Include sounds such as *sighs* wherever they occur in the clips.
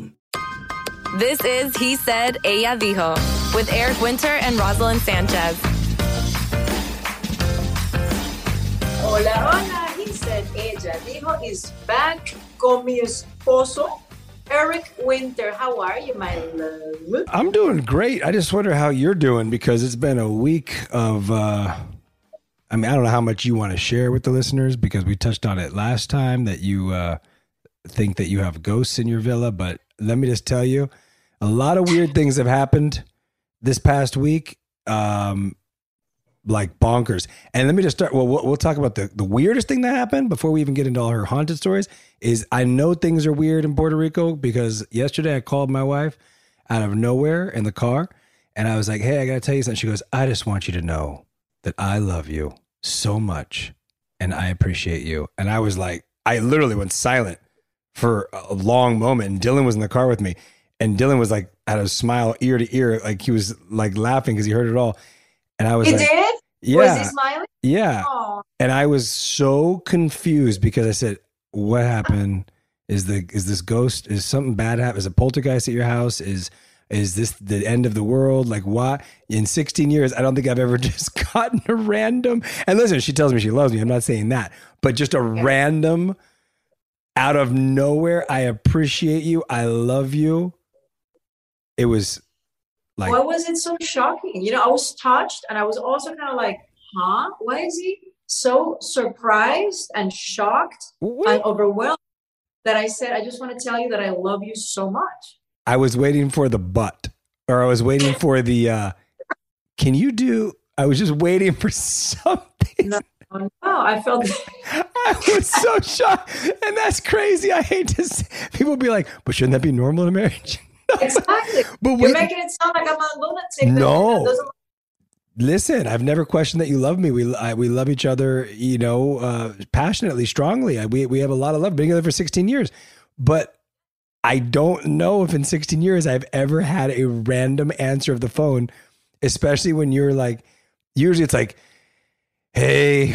en español.com. This is He Said, Ella Dijo, with Eric Winter and Roselyn Sanchez. Hola, hola. He said, Ella Dijo is back con mi esposo, Eric Winter. How are you, my love? I'm doing great. I just wonder how you're doing because it's been a week of. uh I mean, I don't know how much you want to share with the listeners because we touched on it last time that you uh, think that you have ghosts in your villa. But let me just tell you, a lot of weird things have happened this past week, um, like bonkers. And let me just start. Well, we'll, we'll talk about the, the weirdest thing that happened before we even get into all her haunted stories. Is I know things are weird in Puerto Rico because yesterday I called my wife out of nowhere in the car, and I was like, "Hey, I got to tell you something." She goes, "I just want you to know that I love you so much, and I appreciate you." And I was like, I literally went silent for a long moment. And Dylan was in the car with me. And Dylan was like, had a smile ear to ear. Like he was like laughing because he heard it all. And I was He like, did? yeah. Was he smiling? Yeah. Aw. And I was so confused because I said, what happened? Is the, is this ghost, is something bad happen? Is a poltergeist at your house? Is, is this the end of the world? Like why in 16 years, I don't think I've ever *laughs* just gotten a random, and listen, she tells me she loves me. I'm not saying that, but just a random out of nowhere. I appreciate you. I love you. It was like, Why was it so shocking? You know, I was touched and I was also kind of like, huh? Why is he so surprised and shocked and overwhelmed that I said, I just want to tell you that I love you so much. I was waiting for the but, or I was waiting *laughs* for the, uh, can you do, I was just waiting for *laughs* something. No, no, I felt *laughs* I was so shocked. And that's crazy. I hate to say, people be like, but shouldn't that be normal in a marriage? *laughs* exactly. But You're making it sound like I'm a lunatic. No. Listen, I've never questioned that you love me. We I, we love each other, you know, uh, passionately, strongly. I, we we have a lot of love. Been together for 16 years, but I don't know if in 16 years I've ever had a random answer of the phone, especially when you're like, usually it's like, hey, *laughs*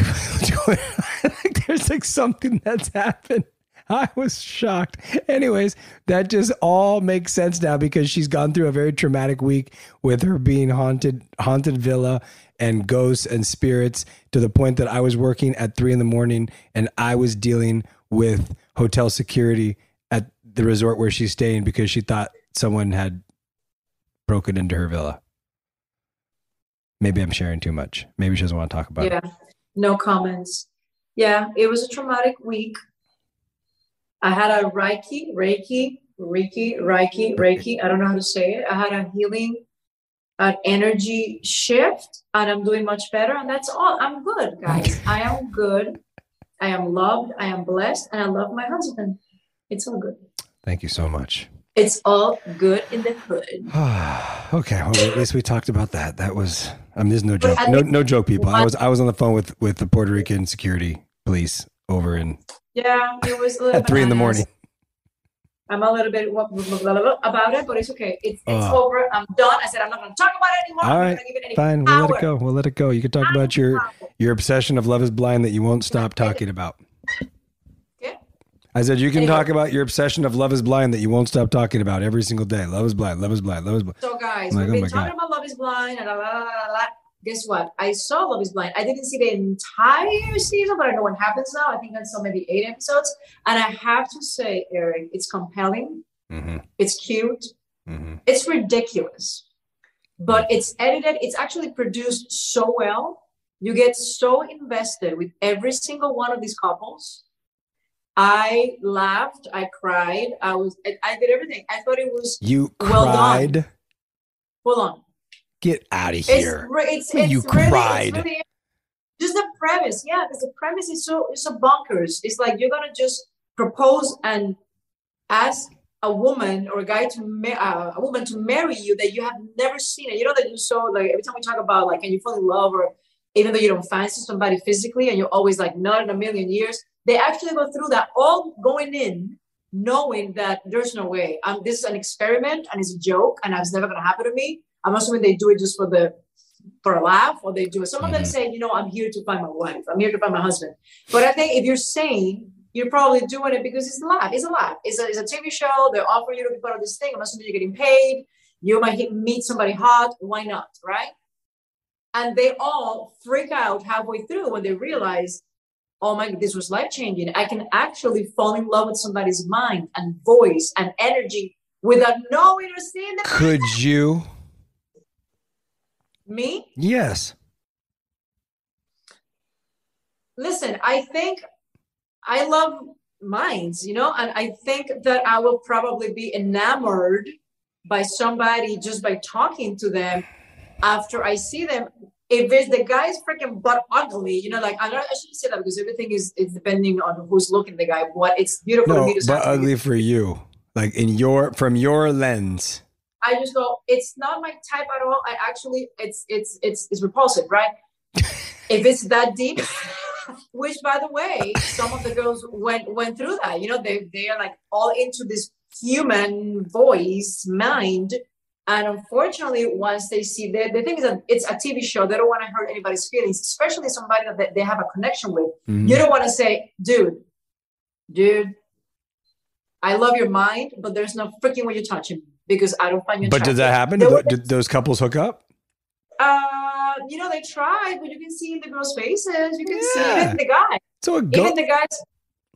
*laughs* there's like something that's happened. I was shocked. Anyways, that just all makes sense now because she's gone through a very traumatic week with her being haunted, haunted villa and ghosts and spirits to the point that I was working at three in the morning and I was dealing with hotel security at the resort where she's staying because she thought someone had broken into her villa. Maybe I'm sharing too much. Maybe she doesn't want to talk about yeah, it. Yeah, no comments. Yeah, it was a traumatic week. I had a Reiki, Reiki, Reiki, Reiki, Reiki. I don't know how to say it. I had a healing an energy shift and I'm doing much better. And that's all. I'm good, guys. *laughs* I am good. I am loved. I am blessed. And I love my husband. It's all good. Thank you so much. It's all good in the hood. *sighs* okay, well, at least we talked about that. That was, I mean, there's no joke, no, no joke, people. I was, I was on the phone with with the Puerto Rican security police over in. Yeah, it was at *laughs* three in the morning. I'm a little bit about it, but it's okay. It's, it's uh, over. I'm done. I said I'm not going to talk about it anymore. All right, fine. We'll let it go. We'll let it go. You can talk about your your obsession of Love Is Blind that you won't stop talking about. I said you can talk about your obsession of Love Is Blind that you won't stop talking about every single day. Love is blind. Love is blind. Love is blind. So guys, like, we've been oh talking God. about Love Is Blind and blah, blah, blah, guess what? I saw Love Is Blind. I didn't see the entire season, but I know what happens now. I think I saw maybe eight episodes, and I have to say, Eric, it's compelling. Mm-hmm. It's cute. Mm-hmm. It's ridiculous, but it's edited. It's actually produced so well. You get so invested with every single one of these couples I laughed, I cried, I was, I, I did everything. I thought it was you well cried. Done. Hold on. Get out of here. It's, it's, it's you cried. It's really, just the premise, yeah, because the premise is so it's so bonkers. It's like you're gonna just propose and ask a woman or a guy to ma- uh, a woman to marry you that you have never seen it. You know that you saw like every time we talk about like can you fall in love or even though you don't fancy somebody physically and you're always like not in a million years they actually go through that all going in knowing that there's no way. Um, this is an experiment and it's a joke and it's never going to happen to me. I'm assuming they do it just for the for a laugh or they do it. Some of them mm-hmm. say you know i'm here to find my wife. I'm here to find my husband. But i think if you're saying you're probably doing it because it's a laugh. It's a laugh. It's a, it's a tv show. They're offering you to be part of this thing. I'm assuming you're getting paid. You might meet somebody hot. Why not right? And they all freak out halfway through when they realize oh my god! this was life changing i can actually fall in love with somebody's mind and voice and energy without knowing or seeing them. Could you? Me? Yes. Listen i think i love minds you know and i think that i will probably be enamored by somebody just by talking to them after i see them if it's the guy's freaking butt ugly, you know, like I, don't, I shouldn't say that because everything is, is depending on who's looking the guy. What it's beautiful no, but ugly for you, like in your from your lens. I just go, it's not my type at all. I actually, it's it's it's it's repulsive, right? *laughs* if it's that deep, *laughs* which by the way, some of the girls went went through that. You know, they they are like all into this human voice mind and unfortunately, once they see that, the thing is that it's a TV show, they don't want to hurt anybody's feelings, especially somebody that they have a connection with. Mm-hmm. You don't want to say, dude, dude, I love your mind, but there's no freaking way you're touching me because I don't find you. But did that happen? Did, did, those couples hook up? Uh, you know, they tried, but you can see in the girls' faces, you can yeah. see even the guy. So go- even the guys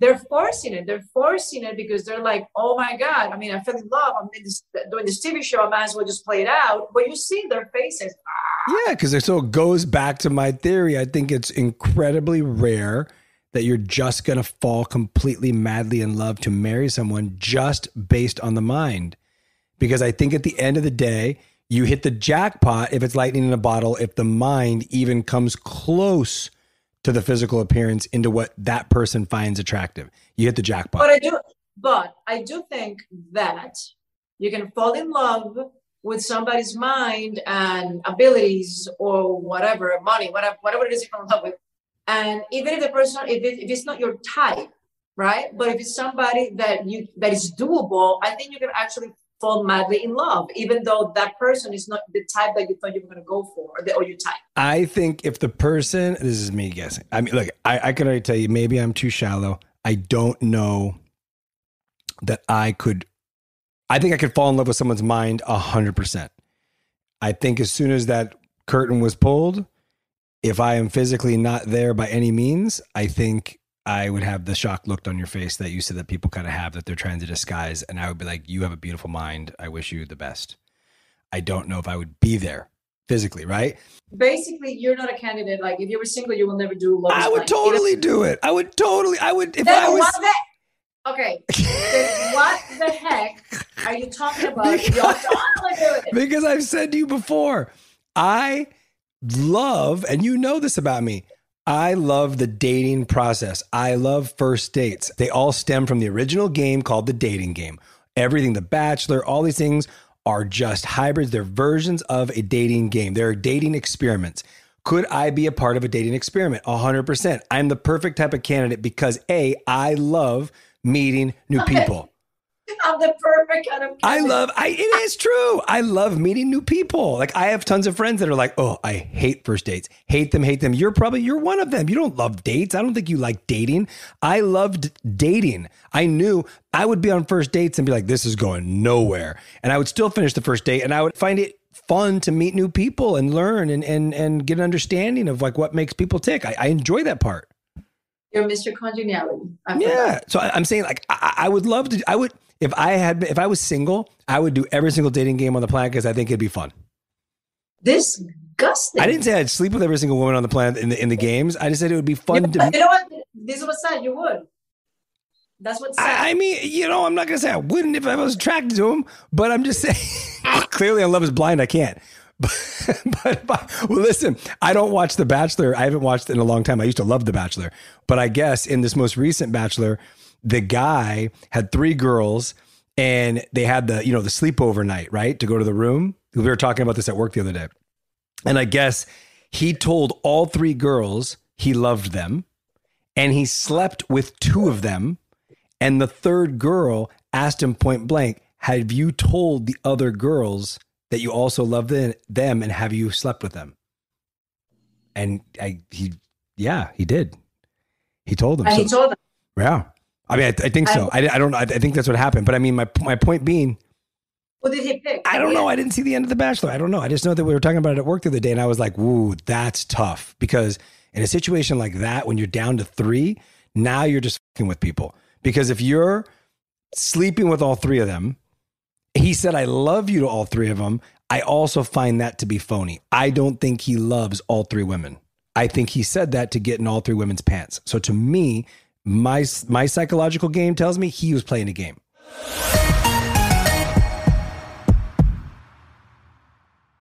they're forcing it. They're forcing it because they're like, oh my God, I mean, I fell in love. I'm in this, doing this TV show. I might as well just play it out. But you see their faces. Ah. Yeah, because it so it goes back to my theory. I think it's incredibly rare that you're just going to fall completely madly in love to marry someone just based on the mind. Because I think at the end of the day, you hit the jackpot if it's lightning in a bottle, if the mind even comes close to the physical appearance into what that person finds attractive. You hit the jackpot. But I do but I do think that you can fall in love with somebody's mind and abilities or whatever, money, whatever, whatever it is you fall in love with. And even if the person, if, it, if it's not your type, right? But if it's somebody that you that is doable, I think you can actually fall madly in love, even though that person is not the type that you thought you were going to go for or, the, or your type. I think if the person, this is me guessing. I mean, look, I, I can already tell you, maybe I'm too shallow. I don't know that I could, I think I could fall in love with someone's mind a hundred percent. I think as soon as that curtain was pulled, if I am physically not there by any means, I think I would have the shock look on your face that you said that people kind of have that they're trying to disguise. And I would be like, You have a beautiful mind. I wish you the best. I don't know if I would be there physically, right? Basically, you're not a candidate. Like, if you were single, you will never do love. I would totally do it. I would totally, I would, if then I was. What the, okay. what the heck are you talking about? *laughs* Y'all don't do it. because I've said to you before, I love, and you know this about me, I love the dating process. I love first dates. They all stem from the original game called the dating game. Everything, The Bachelor, all these things are just hybrids. They're versions of a dating game. They're dating experiments. Could I be a part of a dating experiment? 100%. I'm the perfect type of candidate because A, I love meeting new people. *laughs* I'm the perfect kind of. I love I it is true. I love meeting new people. Like I have tons of friends that are like, "Oh, I hate first dates. Hate them, hate them." You're probably you're one of them. You don't love dates. I don't think you like dating. I loved dating. I knew I would be on first dates and be like, "This is going nowhere." And I would still finish the first date and I would find it fun to meet new people and learn and and and get an understanding of like what makes people tick. I, I enjoy that part. You're Mr. Congeniality. Yeah. So I, I'm saying like I, I would love to. I would if I had if I was single, I would do every single dating game on the planet because I think it'd be fun. Disgusting. I didn't say I'd sleep with every single woman on the planet in the in the games. I just said it would be fun You, to. you know what? This is what's sad. You would. That's what's sad. I, I mean, you know, I'm not gonna say I wouldn't if I was attracted to him, but I'm just saying. *laughs* clearly, on Love Is Blind, I can't. *laughs* But, but, but well, listen, I don't watch The Bachelor. I haven't watched it in a long time. I used to love The Bachelor, but I guess in this most recent Bachelor, the guy had three girls, and they had the you know the sleepover night, right, to go to the room. We were talking about this at work the other day, and I guess he told all three girls he loved them, and he slept with two of them, and the third girl asked him point blank, "Have you told the other girls?" that you also love them, and have you slept with them? And I, he, yeah, he did. He told them. and he told them. yeah. I mean, I, I think so. I, I don't know. I, I think that's what happened. But I mean, my, my point being, Who did he pick? I don't know. I didn't see the end of The Bachelor. I don't know. I just know that we were talking about it at work the other day and I was like, woo, that's tough. Because in a situation like that, when you're down to three, now you're just fucking with people. Because if you're sleeping with all three of them, he said, I love you to all three of them. I also find that to be phony. I don't think he loves all three women. I think he said that to get in all three women's pants. So to me, my my psychological game tells me he was playing a game.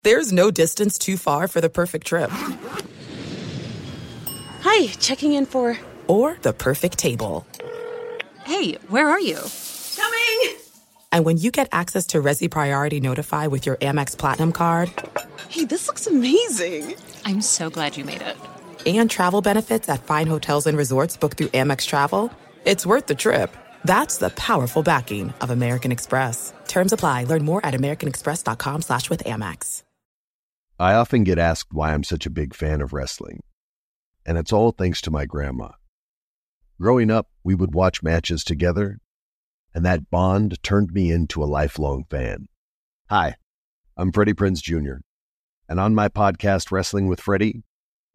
There's no distance too far for the perfect trip Hi, checking in for. or the perfect table. Hey, where are you? Coming. And when you get access to Resy Priority Notify with your Amex Platinum card Hey, this looks amazing. I'm so glad you made it. And travel benefits at fine hotels and resorts booked through Amex Travel, it's worth the trip. That's the powerful backing of American Express. Terms apply. Learn more at americanexpress.com slash with Amex. I often get asked why I'm such a big fan of wrestling, and it's all thanks to my grandma. Growing up, we would watch matches together, and that bond turned me into a lifelong fan. Hi, I'm Freddie Prinze Jr., and on my podcast, Wrestling with Freddie,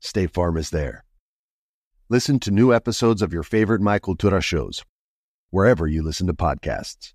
State Farm is there. Listen to new episodes of your favorite My Cultura shows, wherever you listen to podcasts.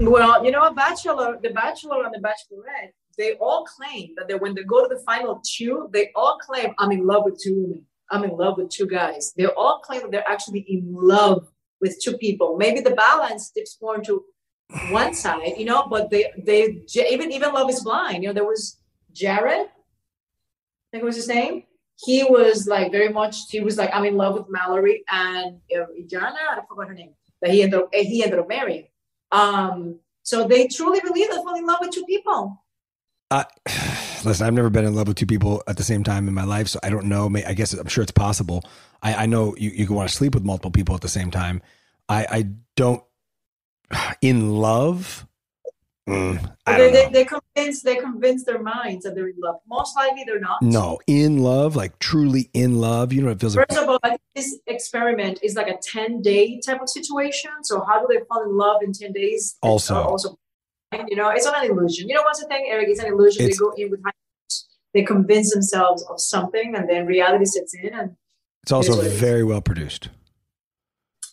Well, you know, a bachelor, the bachelor and the bachelorette, they all claim that they, when they go to the final two, they all claim, I'm in love with two women. I'm in love with two guys. They all claim that they're actually in love with two people. Maybe the balance dips more into one side, you know, but they, they, even, even Love is Blind, you know, there was Jared, I think it was his name. He was like very much, he was like, I'm in love with Mallory and uh, Iyanna, I forgot her name, that he ended up, he ended up marrying. Um, so they truly believe they fall in love with two people. Uh, *sighs* listen, I've never been in love with two people at the same time in my life, so I don't know. I guess I'm sure it's possible. I, I know you, you can want to sleep with multiple people at the same time. I, I don't. *sighs* In love, mm, they, they, they convince they convince their minds that they're in love. Most likely, they're not. No, in love, like truly in love. You know, it feels First like. of all, this experiment is like a ten day type of situation. So how do they fall in love in ten days? Also, also you know, it's not an illusion. You know what's the thing, Eric? It's an illusion. It's, they go in with high they convince themselves of something, and then reality sets in. And it's also very well produced.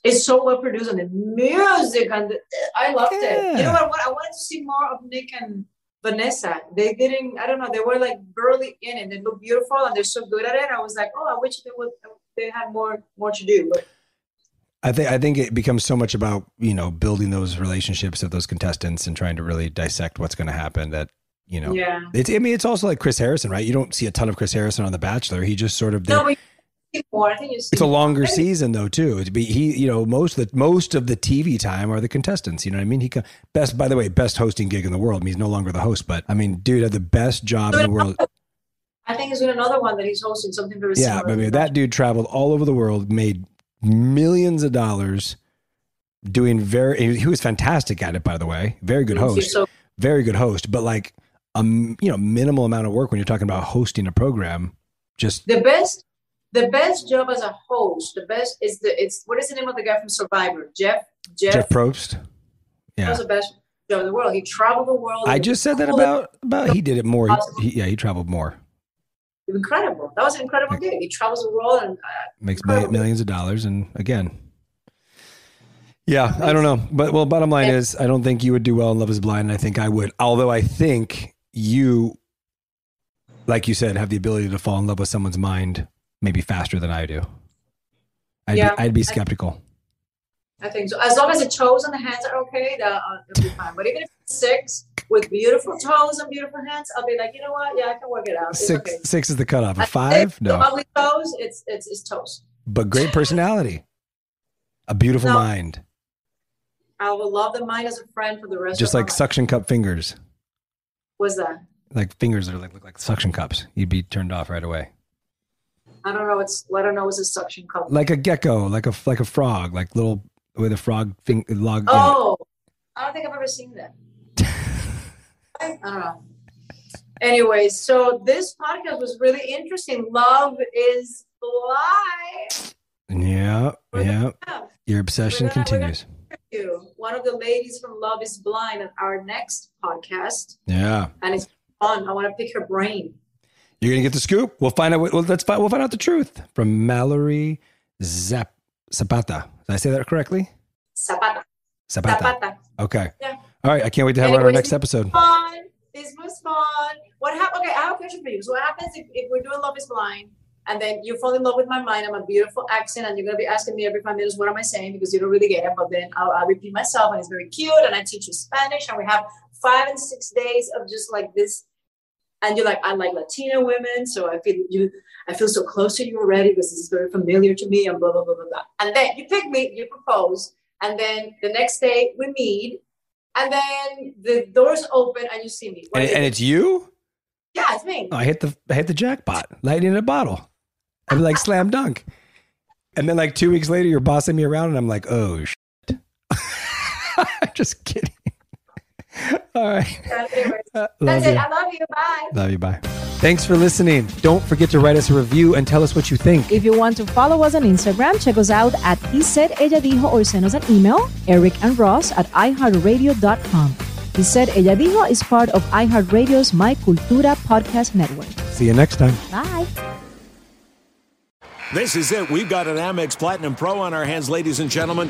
It's so well produced, and the music, and the, I loved yeah. it. You know what, what? I wanted to see more of Nick and Vanessa. They didn't. I don't know. They were like burly in it. They look beautiful, and they're so good at it. I was like, oh, I wish they would. They had more more to do, but I think I think it becomes so much about you know building those relationships of those contestants and trying to really dissect what's going to happen. That you know, yeah. It's I mean it's also like Chris Harrison, right? You don't see a ton of Chris Harrison on The Bachelor. He just sort of no, more. I think it's a longer season though too. It'd be he, you know, most of the most of the TV time are the contestants. You know what I mean? He best, by the way, best hosting gig in the world. I mean, he's no longer the host, but I mean, dude had the best job in the world. I think he's doing another one that he's hosting something very yeah, similar. I mean, that dude traveled all over the world, made millions of dollars doing very he was fantastic at it by the way very good host so, very good host but like a you know minimal amount of work when you're talking about hosting a program just the best the best job as a host the best is the it's what is the name of the guy from survivor? Jeff jeff, jeff probst? Yeah. Was the best job in the world. He traveled the world. I just said that about about he did it more. He, he, yeah he traveled more. Incredible. That was an incredible gig. He travels the world and uh, makes millions of dollars. And again, yeah, I don't know, but well, bottom line is, I don't think you would do well in Love Is Blind. And I think I would, although I think you, like you said, have the ability to fall in love with someone's mind maybe faster than I do. I'd, yeah, be, I'd be skeptical. I think so. As long as the toes and the hands are okay, that, uh, will be fine. But even if it's six with beautiful toes and beautiful hands, I'll be like, you know what? Yeah, I can work it out. It's six okay. six is the cutoff. A five? no. ugly toes, it's it's it's toes. But great personality. A beautiful no, mind. I will love the mind as a friend for the rest Just like suction cup fingers. What's that? Like fingers that are like look like suction cups. You'd be turned off right away. I don't know. It's I don't know. It's a suction cup. Like a gecko, like a like a frog, like little with a frog thing log. Oh, I don't think I've ever seen that. *laughs* I don't know. Anyway, so this podcast was really interesting. Love is blind. Yeah, yeah. Your obsession gonna, continues. One of the ladies from Love is Blind on our next podcast. Yeah. And it's fun. I want to pick her brain. You're gonna get the scoop. We'll find out. Well, let's find. We'll find out the truth from Mallory Zap Zapata. Did I say that correctly? Zapata. Zapata. Zapata. Okay. Yeah. All right. I can't wait to have Anyways, her on our next episode. Fun. This was fun. What happened? Okay, I have a question for you. So, what happens if, if we're doing Love is Blind and then you fall in love with my mind? I'm a beautiful accent, and you're going to be asking me every five minutes, what am I saying? Because you don't really get it. But then I'll, I'll repeat myself, and it's very cute. And I teach you Spanish, and we have five and six days of just like this and you're like, I like Latina women, so I feel you, I feel so close to you already because this is very familiar to me, and blah blah blah blah blah. And then you pick me, you propose, and then the next day we meet, and then the doors open and you see me. And, and it's you? Yeah, it's me. Oh, I hit the I hit the jackpot, lightning in a bottle. I'm like slam dunk. And then like two weeks later, you're bossing me around, and I'm like, oh shit. *laughs* I'm just kidding. All right. Uh, *laughs* That's it. I love you. Bye. Love you. Bye. Thanks for listening. Don't forget to write us a review and tell us what you think. If you want to follow us on Instagram, check us out at He Said Ella Dijo or send us an email, Eric and Ross at iHeartRadio.com. He Said Ella Dijo is part of iHeartRadio's My Cultura podcast network. See you next time. Bye. This is it. We've got an Amex Platinum Pro on our hands, ladies and gentlemen.